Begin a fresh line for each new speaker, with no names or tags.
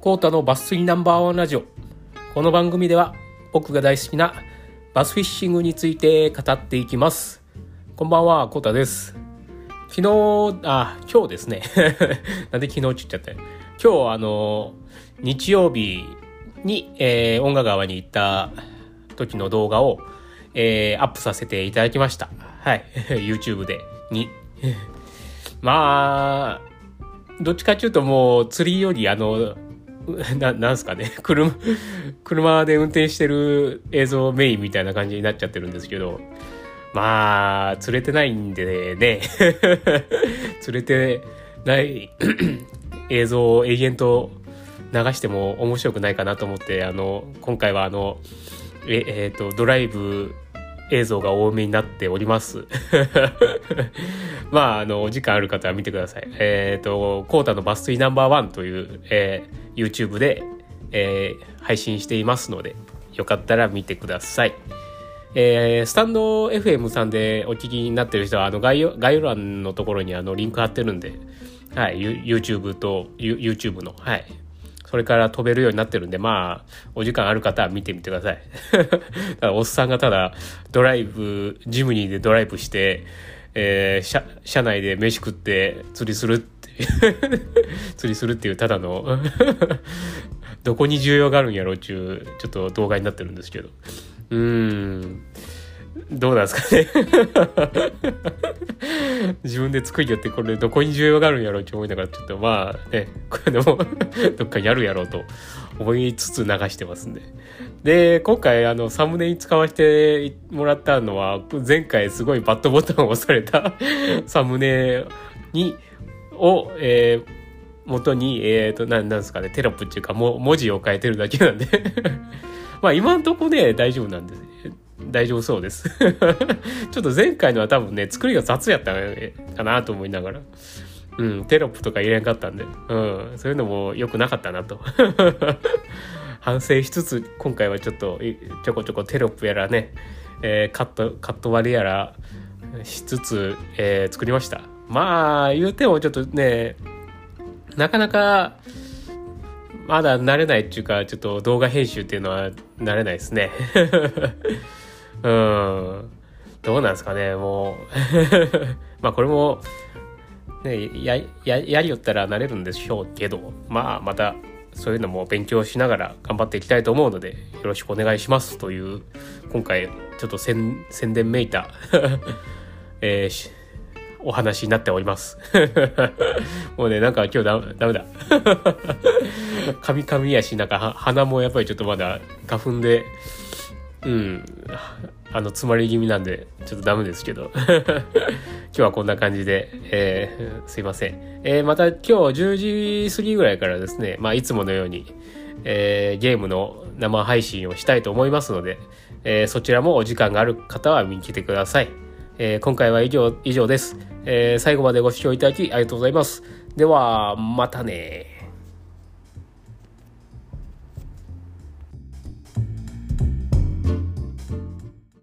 コータのバス釣りナンバーワンラジオ。この番組では僕が大好きなバスフィッシングについて語っていきます。こんばんは、コータです。昨日、あ、今日ですね。なんで昨日って言っちゃった今日、あの、日曜日に、えー、音楽川に行った時の動画を、えー、アップさせていただきました。はい。YouTube で、に。まあ、どっちかっていうともう釣りよりあの、な、なんすかね、車、車で運転してる映像メインみたいな感じになっちゃってるんですけど、まあ、釣れてないんでね、釣れてない 映像を永遠と流しても面白くないかなと思って、あの、今回はあの、え、えっ、と、ドライブ映像が多めになっております。まあ、あの、お時間ある方は見てください。えっ、と、コータのバス釣りナンバーワンという、えー YouTube で、えー配信していますので、よかったら見てください。えースタンド FM さんでお聞きになってる人は、あの概要、概要欄のところにあのリンク貼ってるんで、はい、ユ YouTube と、ユ YouTube の、はい。それから飛べるようになってるんで、まあ、お時間ある方は見てみてください。た だおっさんがただ、ドライブ、ジムニーでドライブして、えー車、車内で飯食って釣りするっていう、釣りするっていうただの、どこに需要があるんやろうっていう、ちょっと動画になってるんですけど。うーん。どうなんですかね 自分で作りよってこれどこに需要があるんやろうって思いながらちょっとまあねこれでもどっかにあるやろうと思いつつ流してますんで。で今回あのサムネに使わせてもらったのは前回すごいバットボタンを押された サムネにを、えー元に、えー、と、なんですかね、テロップっていうか、も文字を変えてるだけなんで。まあ今んとこね、大丈夫なんです。大丈夫そうです。ちょっと前回のは多分ね、作りが雑やったかなと思いながら。うん、テロップとか入れんかったんで。うん、そういうのも良くなかったなと。反省しつつ、今回はちょっと、ちょこちょこテロップやらね、えーカット、カット割りやらしつつ、えー作りました。まあ、言うてもちょっとね、なかなか、まだ慣れないっていうか、ちょっと動画編集っていうのは慣れないですね。うん。どうなんですかね、もう。まあこれも、ね、や、や、やりよったら慣れるんでしょうけど、まあまた、そういうのも勉強しながら頑張っていきたいと思うので、よろしくお願いしますという、今回、ちょっと宣宣伝めいた、えーお話になっております。もうね、なんか今日だダメだ。カミカミやし、なんか鼻もやっぱりちょっとまだ花粉で、うん、あの、詰まり気味なんで、ちょっとダメですけど。今日はこんな感じで、えーすいません。えーまた今日10時過ぎぐらいからですね、まあいつものように、えーゲームの生配信をしたいと思いますので、えそちらもお時間がある方は見に来てください。え今回は以上以上です、え最後までご視聴いただきありがとうございます。では、またね